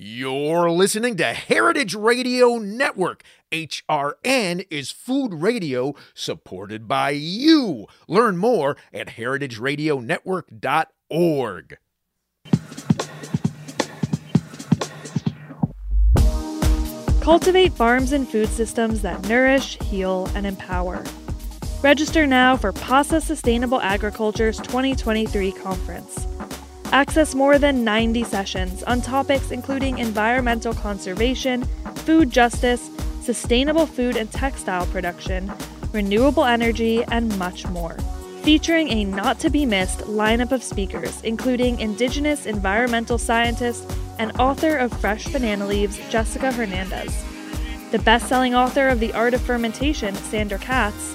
You're listening to Heritage Radio Network. HRN is food radio supported by you. Learn more at heritageradionetwork.org. Cultivate farms and food systems that nourish, heal, and empower. Register now for PASA Sustainable Agriculture's 2023 conference. Access more than 90 sessions on topics including environmental conservation, food justice, sustainable food and textile production, renewable energy, and much more. Featuring a not to be missed lineup of speakers, including Indigenous environmental scientist and author of Fresh Banana Leaves, Jessica Hernandez, the best selling author of The Art of Fermentation, Sandor Katz,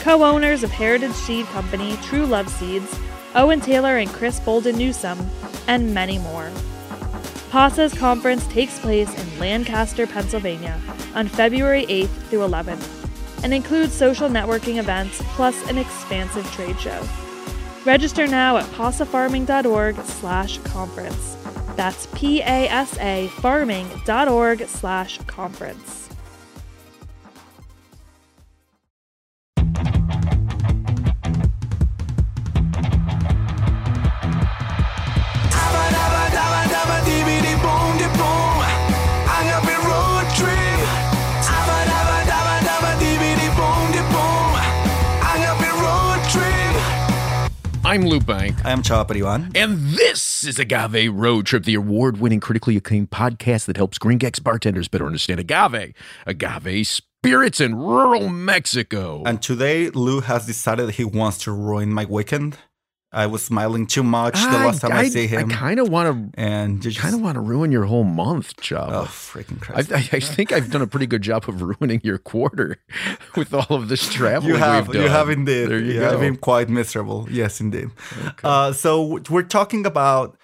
co owners of Heritage Seed Company, True Love Seeds, Owen Taylor and Chris Bolden Newsome, and many more. PASA's conference takes place in Lancaster, Pennsylvania on February 8th through 11th and includes social networking events plus an expansive trade show. Register now at pasafarming.org slash conference. That's P-A-S-A farming.org slash conference. I'm Lou Bank. I'm Chava Periban. And this is Agave Road Trip, the award winning, critically acclaimed podcast that helps Green Gex bartenders better understand agave, agave spirits in rural Mexico. And today, Lou has decided he wants to ruin my weekend. I was smiling too much the last time I, I see him. I kind of want to, and kind of want to ruin your whole month, Chava. Oh, freaking Christ! I, I, I, think I've done a pretty good job of ruining your quarter with all of this travel. You have, we've done. you have indeed. There you, you go. have been quite miserable. Yes, indeed. Okay. Uh, so we're talking about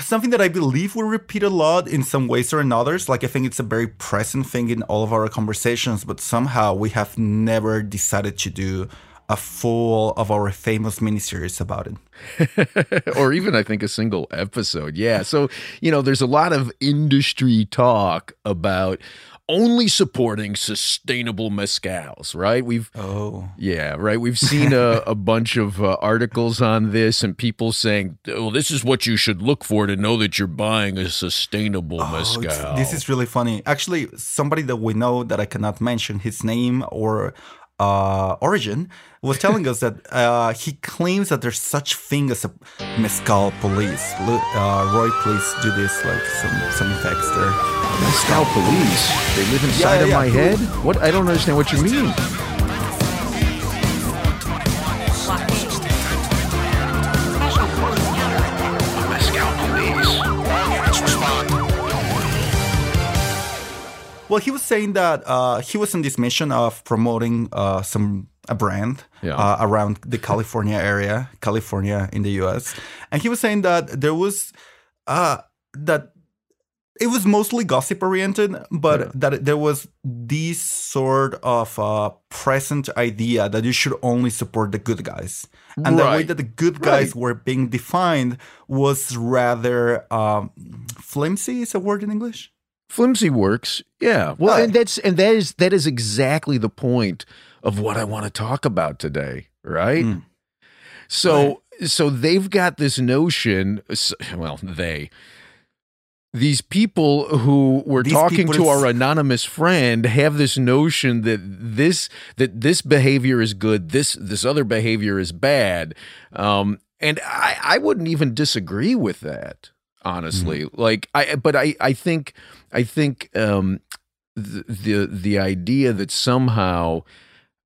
something that I believe we repeat a lot in some ways or others. Like I think it's a very present thing in all of our conversations, but somehow we have never decided to do a full of our famous miniseries about it. or even I think a single episode. Yeah. So, you know, there's a lot of industry talk about only supporting sustainable mezcals, right? We've oh yeah, right. We've seen a, a bunch of uh, articles on this and people saying, "Oh, this is what you should look for to know that you're buying a sustainable oh, mezcal." This is really funny. Actually, somebody that we know that I cannot mention his name or uh, origin was telling us that uh, he claims that there's such thing as a mezcal police. Uh, Roy, please do this, like some some effects there. Mezcal police? They live inside yeah, yeah, of my head? What? I don't understand what you mean. Well, he was saying that uh, he was on this mission of promoting uh, some a brand yeah. uh, around the California area, California in the U.S., and he was saying that there was uh, that it was mostly gossip oriented, but yeah. that there was this sort of uh, present idea that you should only support the good guys, and right. the way that the good guys right. were being defined was rather um, flimsy. Is a word in English? Flimsy works, yeah. Well, uh, and that's and that is that is exactly the point of what I want to talk about today, right? Mm. So, right. so they've got this notion. Well, they these people who were these talking to our anonymous friend have this notion that this that this behavior is good, this this other behavior is bad, um, and I, I wouldn't even disagree with that honestly. Mm-hmm. Like I, but I, I think, I think um, the, the the idea that somehow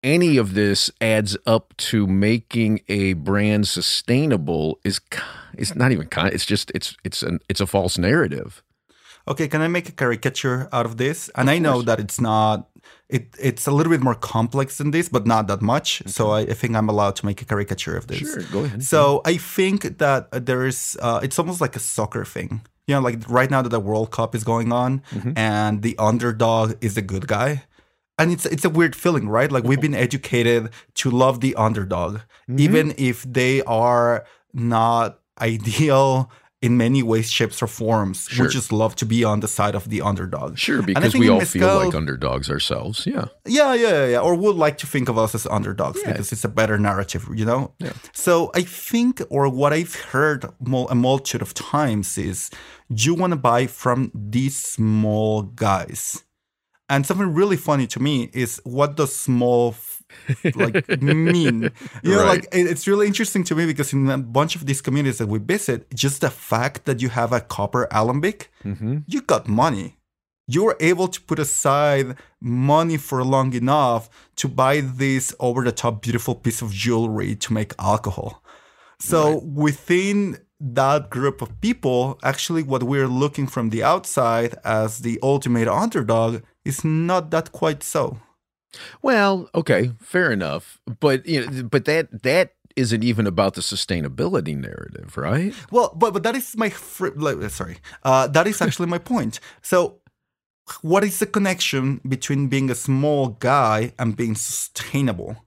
any of this adds up to making a brand sustainable is it's not even kind. It's just it's it's an it's a false narrative. Okay, can I make a caricature out of this? And of I know that it's not it it's a little bit more complex than this, but not that much. Okay. So I, I, think I'm allowed to make a caricature of this. Sure, go ahead. So I think that there is uh, it's almost like a soccer thing. You know, like right now that the World Cup is going on mm-hmm. and the underdog is the good guy. And it's it's a weird feeling, right? Like we've been educated to love the underdog, mm-hmm. even if they are not ideal in many ways, shapes, or forms. Sure. We just love to be on the side of the underdog. Sure, because we all Mezcal, feel like underdogs ourselves. Yeah. Yeah, yeah, yeah. Or would like to think of us as underdogs yeah. because it's a better narrative, you know? Yeah. So I think, or what I've heard a multitude of times is you want to buy from these small guys. And something really funny to me is what does small like mean. You know, right. like it's really interesting to me because in a bunch of these communities that we visit, just the fact that you have a copper alembic, mm-hmm. you got money. You're able to put aside money for long enough to buy this over the top beautiful piece of jewelry to make alcohol. So right. within that group of people, actually, what we're looking from the outside as the ultimate underdog is not that quite so. Well, okay, fair enough, but you know, but that that isn't even about the sustainability narrative, right? Well, but but that is my fr- sorry, uh, that is actually my point. So, what is the connection between being a small guy and being sustainable?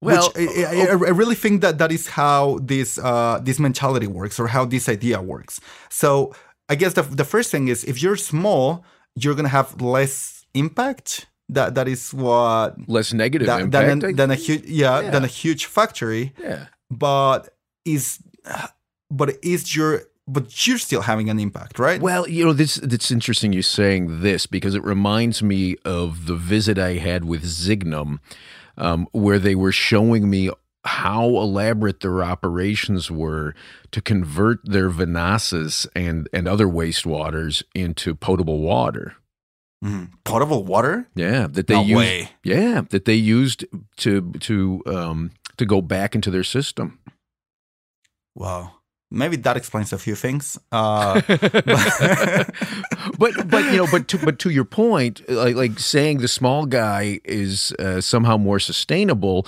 Well, Which I, I, I, really think that that is how this uh, this mentality works, or how this idea works. So, I guess the the first thing is if you're small, you're gonna have less impact that that is what less negative that, impact than, than a huge yeah, yeah, than a huge factory. Yeah, but is but is your but you're still having an impact, right? Well, you know, this it's interesting you saying this because it reminds me of the visit I had with Zignum, um, where they were showing me how elaborate their operations were to convert their vinasses and and other wastewaters into potable water. Mm. Potable water? Yeah, that they no used. Way. Yeah, that they used to to um to go back into their system. Wow. Maybe that explains a few things. Uh, but but you know, but to, but to your point, like like saying the small guy is uh, somehow more sustainable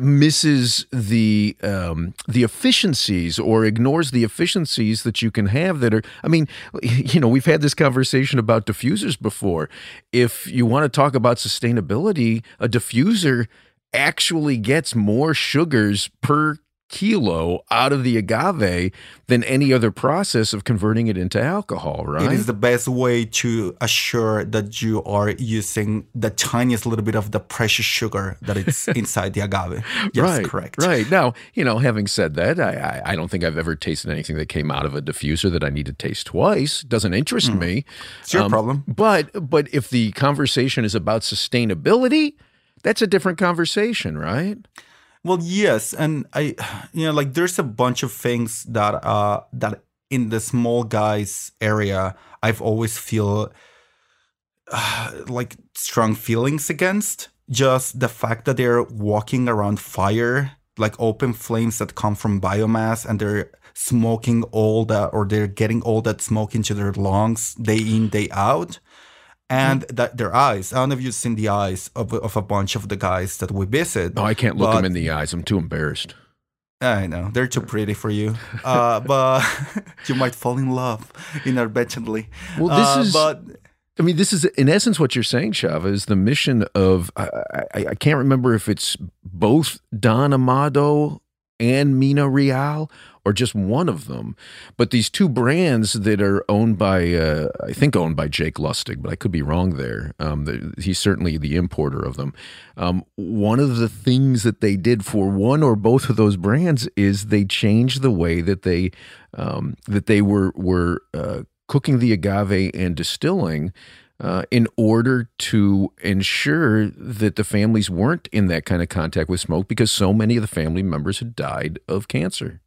misses the um, the efficiencies or ignores the efficiencies that you can have that are I mean you know we've had this conversation about diffusers before if you want to talk about sustainability a diffuser actually gets more sugars per kilo out of the agave than any other process of converting it into alcohol, right? It is the best way to assure that you are using the tiniest little bit of the precious sugar that it's inside the agave. Yes, right, correct. Right. Now, you know, having said that, I, I, I, don't think I've ever tasted anything that came out of a diffuser that I need to taste twice. Doesn't interest mm. me. It's your um, problem. But but if the conversation is about sustainability, that's a different conversation, right? Well, yes, and I, you know, like there's a bunch of things that uh that in the small guys area I've always feel uh, like strong feelings against. Just the fact that they're walking around fire, like open flames that come from biomass, and they're smoking all that, or they're getting all that smoke into their lungs day in day out and that their eyes. I don't know if you've seen the eyes of, of a bunch of the guys that we visit. Oh, I can't look them in the eyes. I'm too embarrassed. I know they're too pretty for you, uh, but you might fall in love inadvertently. Well, this uh, is. But I mean, this is in essence what you're saying, Chava, is the mission of. I, I, I can't remember if it's both Don Amado and Mina Real or just one of them. But these two brands that are owned by, uh, I think owned by Jake Lustig, but I could be wrong there. Um, the, he's certainly the importer of them. Um, one of the things that they did for one or both of those brands is they changed the way that they um, that they were were uh, cooking the agave and distilling. Uh, in order to ensure that the families weren't in that kind of contact with smoke because so many of the family members had died of cancer.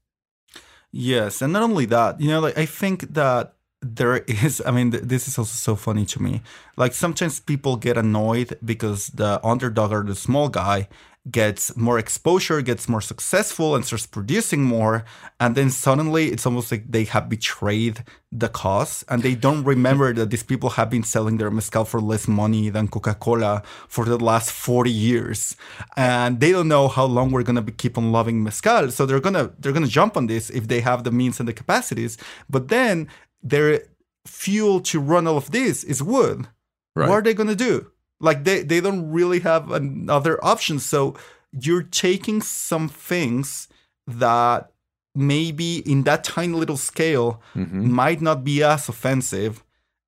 Yes, and not only that, you know, like I think that there is i mean th- this is also so funny to me. Like sometimes people get annoyed because the underdog or the small guy gets more exposure, gets more successful, and starts producing more. And then suddenly it's almost like they have betrayed the cause and they don't remember that these people have been selling their mezcal for less money than Coca Cola for the last 40 years. And they don't know how long we're going to keep on loving mezcal. So they're going to, they're going to jump on this if they have the means and the capacities. But then their fuel to run all of this is wood. Right. What are they going to do? Like they, they don't really have another option. So you're taking some things that maybe in that tiny little scale Mm-hmm. might not be as offensive,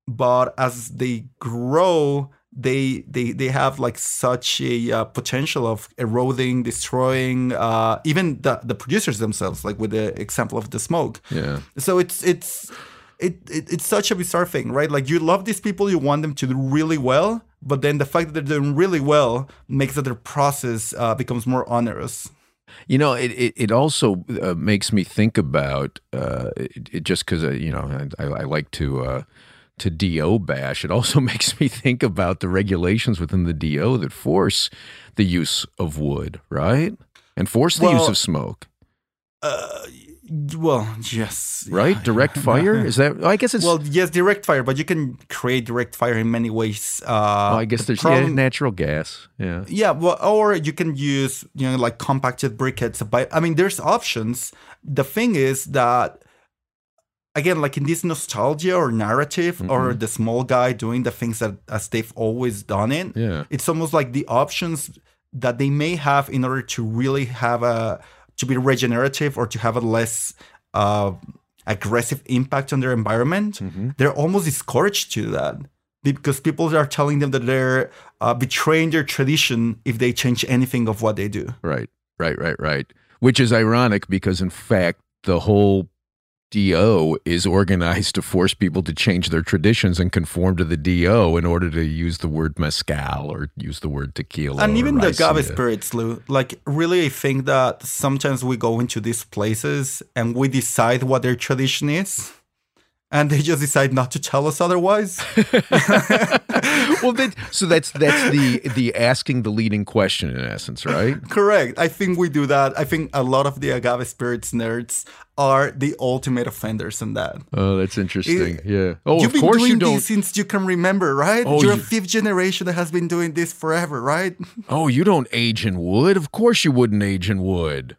but as they grow, they they they have like such a uh, potential of eroding, destroying, uh, even the the producers themselves. Like with the example of the smoke. Yeah. So it's it's it, it it's such a bizarre thing, right? Like you love these people, you want them to do really well, but then the fact that they're doing really well makes that their process uh, becomes more onerous. You know, it it, it also uh, makes me think about uh, it, it just because uh, you know I, I like to uh, to do bash. It also makes me think about the regulations within the do that force the use of wood, right, and force the use of smoke, Uh, well, yes, right? Yeah, Direct yeah, fire yeah. is that? I guess it's Well, yes, direct fire, but you can create direct fire in many ways. Uh, well, I guess the there's problem- natural gas. Yeah. Yeah, well, or you can use you know like compacted briquettes. But I mean, there's options. The thing is that again, like in this nostalgia or narrative, or Mm-hmm. the small guy doing the things that as they've always done it. Yeah. It's almost like the options that they may have in order to really have a to be regenerative or to have a less uh, aggressive impact on their environment. Mm-hmm. They're almost discouraged to do that because people are telling them that they're uh, betraying their tradition if they change anything of what they do. Right, right, right, right. Which is ironic because, in fact, the whole DO is organized to force people to change their traditions and conform to the DO in order to use the word mezcal or use the word tequila. and even the agave spirits, Lou. Like, really, I think that sometimes we go into these places and we decide what their tradition is, and they just decide not to tell us otherwise. well, that, so that's that's the the asking the leading question in essence, right? Correct. I think we do that. I think a lot of the agave spirits nerds are the ultimate offenders in that. Oh, that's interesting. yeah. Oh, You've of been course doing you don't. this since you can remember, right? Oh, You're you- a fifth generation that has been doing this forever, right? Oh, you don't age in wood. Of course you wouldn't age in wood.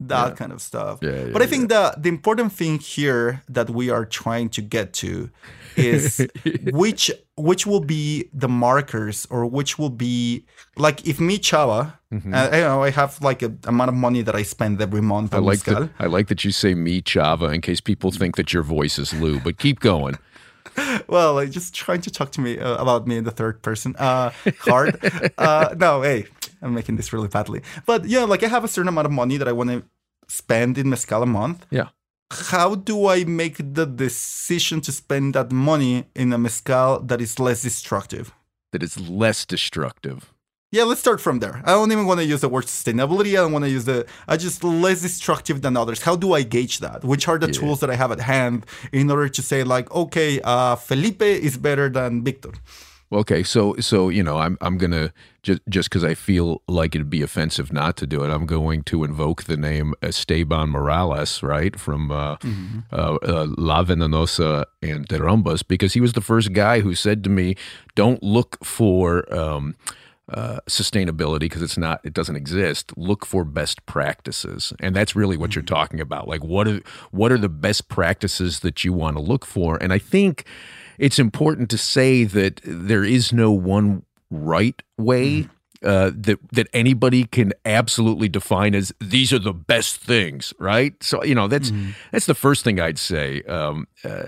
That Yeah. kind of stuff. Yeah, yeah, but I think the the important thing here that we are trying to get to is which which will be the markers or which will be like if me Chava, Mm-hmm. uh, you know, I have like a amount of money that I spend every month I on like that. I like that you say me Chava in case people think that your voice is Lou. But keep going. Well, like just trying to talk to me uh, about me in the third person. Uh, hard. uh, no, hey, I'm making this really badly. But yeah, like I have a certain amount of money that I want to spend in mezcal a month. Yeah. How do I make the decision to spend that money in a mezcal that is less destructive? That is less destructive. Yeah, let's start from there. I don't even want to use the word sustainability. I don't want to use the. I just less destructive than others. How do I gauge that? Which are the Yeah. tools that I have at hand in order to say like, okay, uh, Felipe is better than Victor? Okay, so so you know, I'm I'm gonna just just because I feel like it'd be offensive not to do it. I'm going to invoke the name Esteban Morales, right from uh, uh, uh, La Venenosa and Derrumbes, because he was the first guy who said to me, "Don't look for." Um, uh, sustainability because it's not it doesn't exist look for best practices. And that's really what you're talking about. Like what are what are the best practices that you want to look for? And i think it's important to say that there is no one right way uh, that that anybody can absolutely define as these are the best things, right? So you know that's that's the first thing I'd say. Um, uh,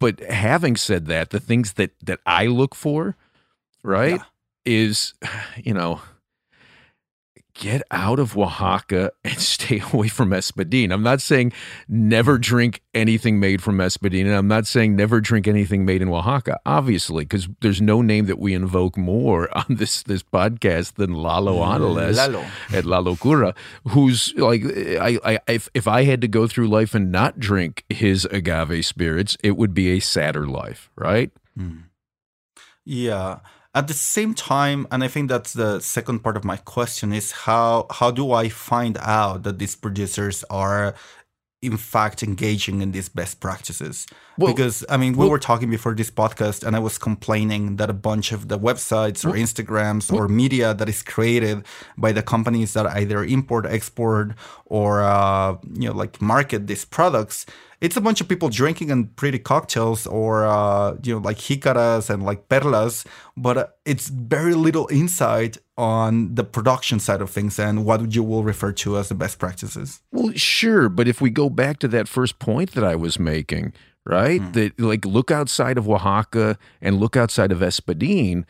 but having said that, the things that that I look for, right, is you know get out of Oaxaca and stay away from Espadin. I'm not saying never drink anything made from Espadin, and I'm not saying never drink anything made in Oaxaca, obviously, because there's no name that we invoke more on this this podcast than Lalo mm, Angeles Lalo. at Lalocura, who's like, I, I, if, if I had to go through life and not drink his agave spirits, it would be a sadder life, right? Mm. Yeah. At the same time, and I think that's the second part of my question is how how do I find out that these producers are in fact engaging in these best practices? Well- because I mean, we well- were talking before this podcast, and I was complaining that a bunch of the websites or Instagrams or media that is created by the companies that either import, export, or uh, you know, like market these products it's a bunch of people drinking and pretty cocktails or uh, you know like jicaras and like perlas, but uh, it's very little insight on the production side of things and what you will refer to as the best practices. Well, sure, but if we go back to that first point that I was making, right? Mm. That like look outside of Oaxaca and look outside of Espadin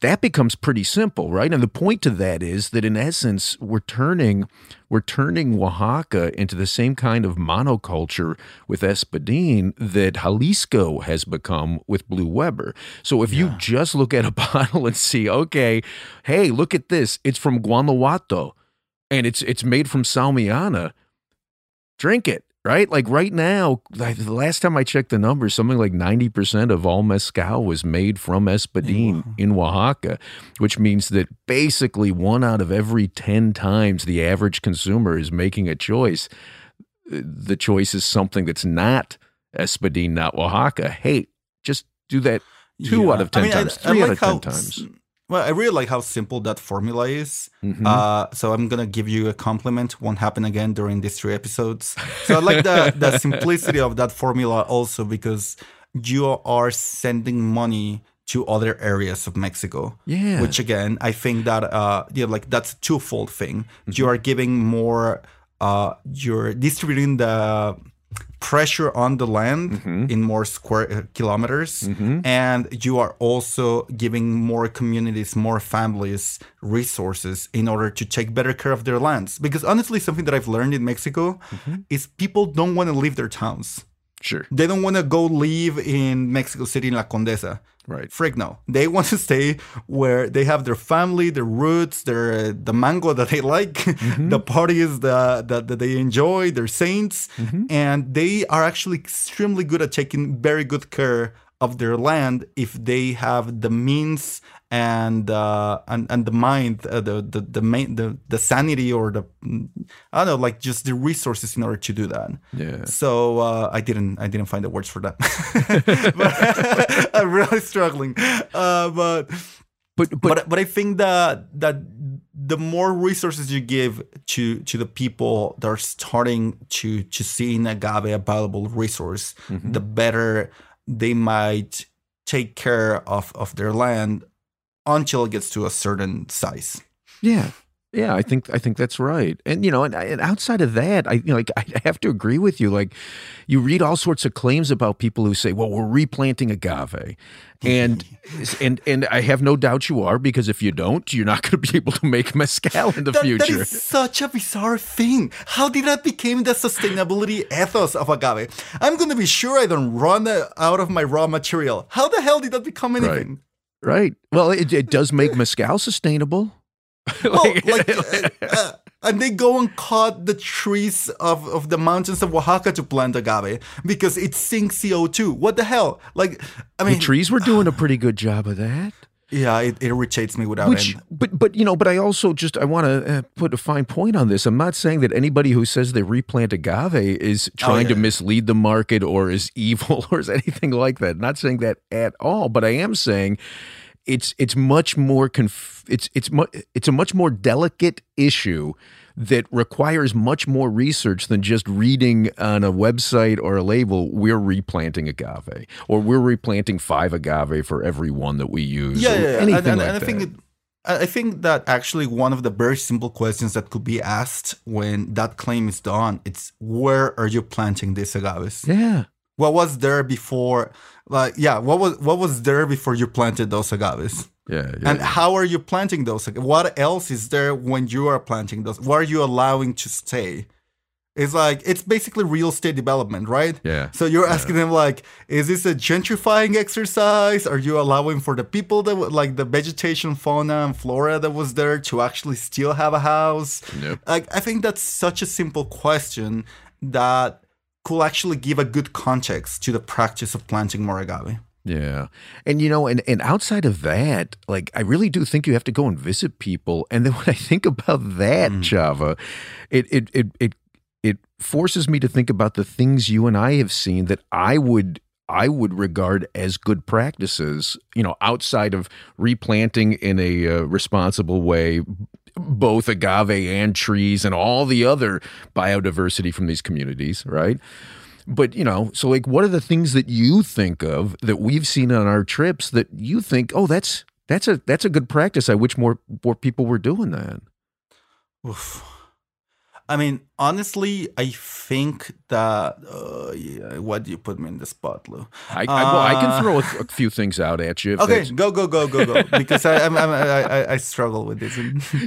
that becomes pretty simple, right? And the point to that is that in essence, we're turning we're turning Oaxaca into the same kind of monoculture with Espadin that Jalisco has become with Blue Weber. So if yeah. you just look at a bottle and see, okay, hey, look at this, it's from Guanajuato and it's it's made from Salmiana, drink it right? Like right now, like the last time I checked the numbers, something like 90% of all mezcal was made from Espadin wow. in Oaxaca, which means that basically one out of every 10 times the average consumer is making a choice, the choice is something that's not Espadin, not Oaxaca. Hey, just do that two yeah. out of 10 I mean, times, I, three I like out of 10 times. Well, I really like how simple that formula is. Mm-hmm. Uh, so I'm gonna give you a compliment. Won't happen again during these three episodes. So I like the the simplicity of that formula also because you are sending money to other areas of Mexico. Yeah. Which again, I think that uh, like that's a twofold thing. Mm-hmm. You are giving more. Uh, you're distributing the pressure on the land mm-hmm. in more square uh, kilometers mm-hmm. and you are also giving more communities more families resources in order to take better care of their lands because honestly something that i've learned in mexico mm-hmm. is people don't want to leave their towns Sure. They don't want to go live in Mexico City in La Condesa. Right. Freak no. They want to stay where they have their family, their roots, their the mango that they like, mm-hmm. the parties that, that, that they enjoy, their saints, mm-hmm. and they are actually extremely good at taking very good care of their land if they have the means and uh, and and the mind, uh, the the the main the the sanity or the I don't know, like just the resources in order to do that. Yeah. So uh, I didn't I didn't find the words for that. I'm really struggling. Uh, but, but but but but I think that that the more resources you give to to the people that are starting to to see in agave a valuable resource, mm-hmm. the better they might take care of of their land until it gets to a certain size. Yeah. Yeah, I think I think that's right, and you know, and, and, outside of that, I you know, like I have to agree with you. Like, you read all sorts of claims about people who say, "Well, we're replanting agave," and and and I have no doubt you are because if you don't, you're not going to be able to make mezcal in the that, future. That is such a bizarre thing. How did that become the sustainability ethos of agave? I'm going to be sure I don't run uh, out of my raw material. How the hell did that become anything? Right. Right. Well, it, it does make mezcal sustainable. like, like uh, uh, and they go and cut the trees of, of the mountains of Oaxaca to plant agave because it sinks CO2. What the hell? Like, I mean, the trees were doing a pretty good job of that. Yeah, it, it irritates me without Which, end. But but you know, but I also just I want to uh, put a fine point on this. I'm not saying that anybody who says they replant agave is oh, trying oh, yeah. to mislead the market or is evil or is anything like that. Not saying that at all. But I am saying it's it's much more conf- it's it's mu- it's a much more delicate issue that requires much more research than just reading on a website or a label, we're replanting agave or we're replanting five agave for every one that we use. Yeah, yeah, yeah. anything and, like and that. I think it, I think that actually one of the very simple questions that could be asked when that claim is done, it's where are you planting these agaves? Yeah. What was there before? Like, yeah, what was what was there before you planted those agaves? Yeah, yeah, and yeah. how are you planting those? What else is there when you are planting those? What are you allowing to stay? It's like it's basically real estate development, right? Yeah. So you're asking yeah. them like, is this a gentrifying exercise? Are you allowing for the people that like the vegetation, fauna, and flora that was there to actually still have a house? Nope. Like I think that's such a simple question that could actually give a good context to the practice of planting more agave. Yeah. And you know, and, and outside of that, like I really do think you have to go and visit people. And then when I think about that, mm. Chava, it it it it it forces me to think about the things you and I have seen that I would I would regard as good practices, you know, outside of replanting in a uh, responsible way both agave and trees and all the other biodiversity from these communities, right? but you know, so like, what are the things that you think of that we've seen on our trips that you think, oh, that's that's a that's a good practice. I wish more more people were doing that. Oof. I mean, honestly, I think that. Uh, yeah, what do you put me in the spot, Lou? I, I, well, I can throw a, a, few things out at you. Okay, go, go, go, go, go. because I, I'm, I'm, I, I struggle with this.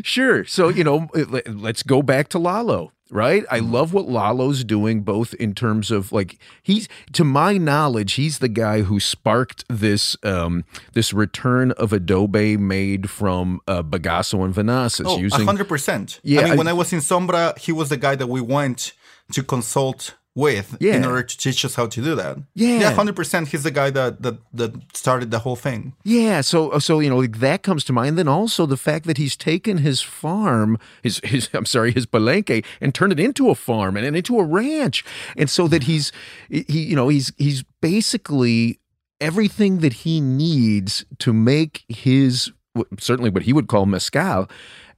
sure. So you know, let's go back to Lalo right? I love what Lalo's doing, both in terms of like he's to my knowledge, he's the guy who sparked this um this return of adobe made from uh, Bagasso and Vinasse. Oh, using hundred percent. Yeah, I mean, I, when I was in Sombra, he was the guy that we went to consult with yeah. in order to teach us how to do that. Yeah, yeah, hundred percent. He's the guy that that that started the whole thing. Yeah, so uh, so you know like that comes to mind. Then also the fact that he's taken his farm, his his I'm sorry, his palenque, and turned it into a farm and, and into a ranch, and so that he's he you know he's he's basically everything that he needs to make his certainly what he would call mezcal.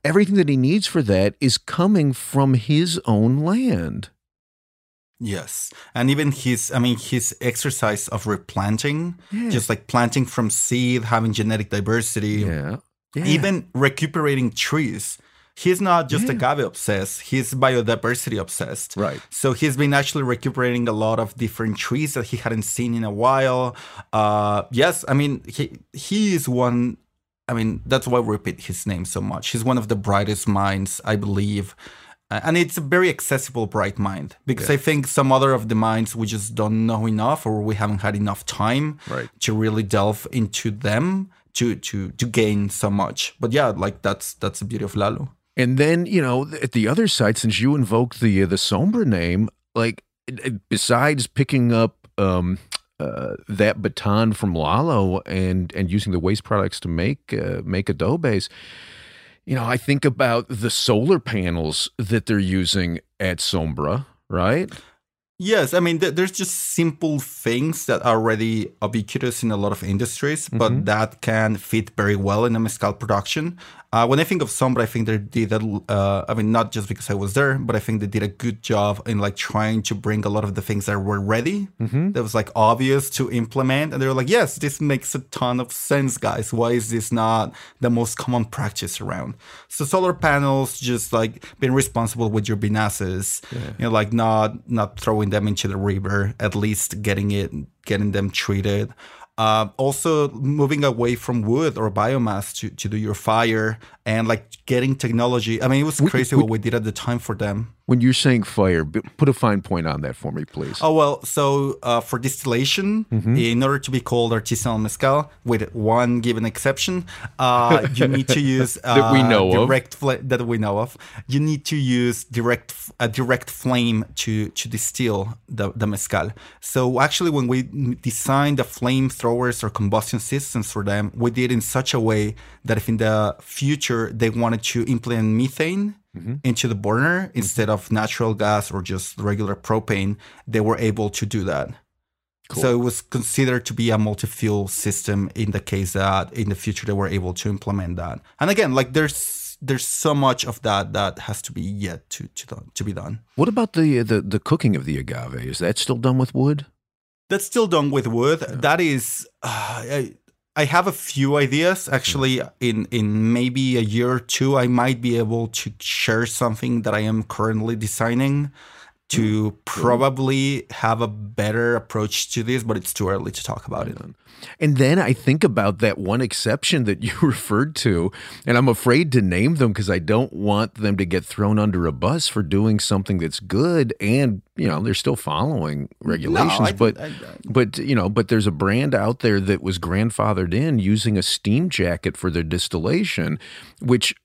Everything that he needs for that is coming from his own land. Yes. And even his, I mean, his exercise of replanting, yeah. just like planting from seed, having genetic diversity, yeah. yeah. even recuperating trees. He's not just yeah. agave obsessed, he's biodiversity obsessed. Right. So he's been actually recuperating a lot of different trees that he hadn't seen in a while. Uh, yes, I mean, he, he is one I mean, that's why we repeat his name so much. He's one of the brightest minds, I believe, and it's a very accessible bright mind because yeah. i think some other of the minds we just don't know enough or we haven't had enough time right. to really delve into them to to to gain so much but yeah like that's that's the beauty of lalo and then you know at the other side since you invoked the uh, the sombra name like besides picking up um uh, that baton from Lalo and and using the waste products to make uh, make adobes, you know, I think about the solar panels that they're using at Sombra, right? Yes, I mean, th- there's just simple things that are already ubiquitous in a lot of industries, but mm-hmm. that can fit very well in a mezcal production. Uh, when I think of Sombra, I think they did a, uh, I mean, not just because I was there, but I think they did a good job in like trying to bring a lot of the things that were ready, mm-hmm. that was like obvious to implement. And they were like, yes, this makes a ton of sense, guys. Why is this not the most common practice around? So solar panels, just like being responsible with your vinasses, yeah. you know, like not not throwing them into the river, at least getting it, getting them treated. Uh, also moving away from wood or biomass to, to do your fire and like getting technology. I mean, it was crazy what we did at the time for them. When you're saying fire, put a fine point on that for me, please. Oh well, so uh, for distillation, mm-hmm. in order to be called artisanal mezcal, with one given exception, uh, you need to use that we uh, know direct of. Fl- that we know of. You need to use direct a direct flame to to distill the, the mezcal. So actually, when we designed the flamethrowers or combustion systems for them, we did in such a way that if in the future they wanted to implement methane mm-hmm. into the burner instead of natural gas or just regular propane, they were able to do that. Cool. So it was considered to be a multi-fuel system in the case that in the future they were able to implement that. And again, like there's there's so much of that that has to be yet to to, to be done. What about the the the cooking of the agave? Is that still done with wood? That's still done with wood. Yeah. That is, uh, I have a few ideas actually. In in maybe a year or two, I might be able to share something that I am currently designing to mm, probably have a better approach to this, but it's too early to talk about it. And then I think about that one exception that you referred to, and I'm afraid to name them because I don't want them to get thrown under a bus for doing something that's good and you know they're still following regulations no, I, but I, I, but you know but there's a brand out there that was grandfathered in using a steam jacket for their distillation which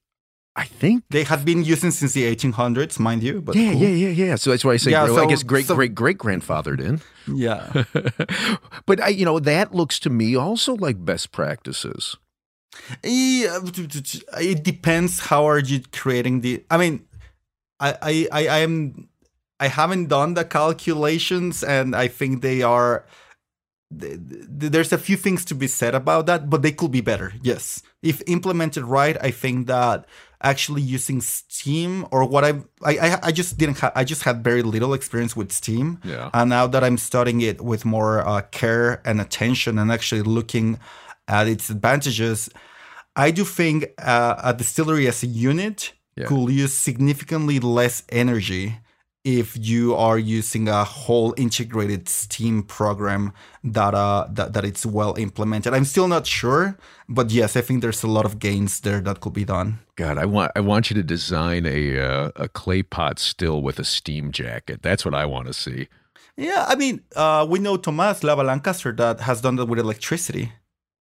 I think they have been using since the 1800s, mind you. But yeah, cool. yeah, yeah, yeah. So that's why I say, yeah, so, I guess great, so, great, great grandfathered in. Yeah, but I, you know, that looks to me also like best practices. It depends. How are you creating the? I mean, I, I, I, I am, I haven't done the calculations, and I think they are there's a few things to be said about that, but they could be better. Yes, if implemented right, I think that actually using Steam or what I I I just didn't have I just had very little experience with Steam. Yeah. And now that I'm studying it with more uh, care and attention and actually looking at its advantages, I do think uh, a distillery as a unit yeah. could use significantly less energy if you are using a whole integrated Steam program that uh that, that it's well implemented. I'm still not sure, but yes, I think there's a lot of gains there that could be done. God, I want I want you to design a uh, a clay pot still with a steam jacket. That's what I want to see. Yeah, I mean, uh, we know Thomas Lava Lancaster that has done that with electricity.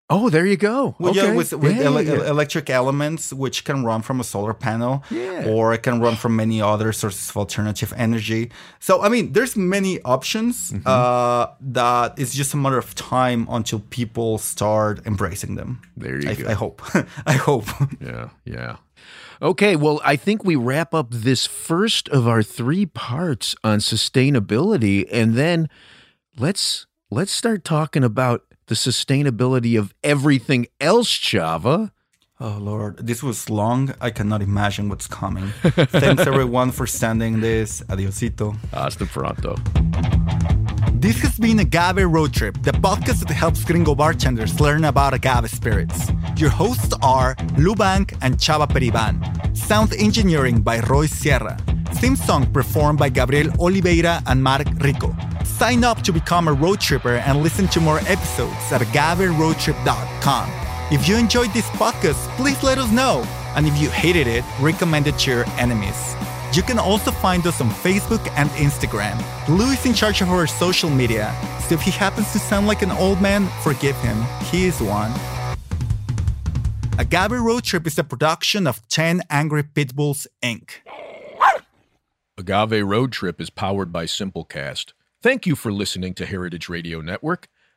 Oh, there you go. Well, okay. Yeah, with, with yeah, ele- yeah. electric elements, which can run from a solar panel, yeah. or it can run from many other sources of alternative energy. So, I mean, there's many options. Mm-hmm. Uh, that it's just a matter of time until people start embracing them. There you I, go. I hope. I hope. Yeah, yeah. Okay, well, I think we wrap up this first of our three parts on sustainability, and then let's let's start talking about the sustainability of everything else, Chava. Oh Lord, this was long. I cannot imagine what's coming. Thanks everyone for sending this. Adiosito. Hasta pronto. This has been Agave Road Trip, the podcast that helps gringo bartenders learn about agave spirits. Your hosts are Lou Bank and Chava Periban. Sound engineering by Roy Sierra. Theme song performed by Gabriel Oliveira and Mark Rico. Sign up to become a road tripper and listen to more episodes at agaveroadtrip.com. If you enjoyed this podcast, please let us know. And if you hated it, recommend it to your enemies. You can also find us on Facebook and Instagram. Lou is in charge of our social media, so if he happens to sound like an old man, forgive him. He is one. Agave Road Trip is a production of 10 Angry Pitbulls, Inc. Agave Road Trip is powered by Simplecast. Thank you for listening to Heritage Radio Network.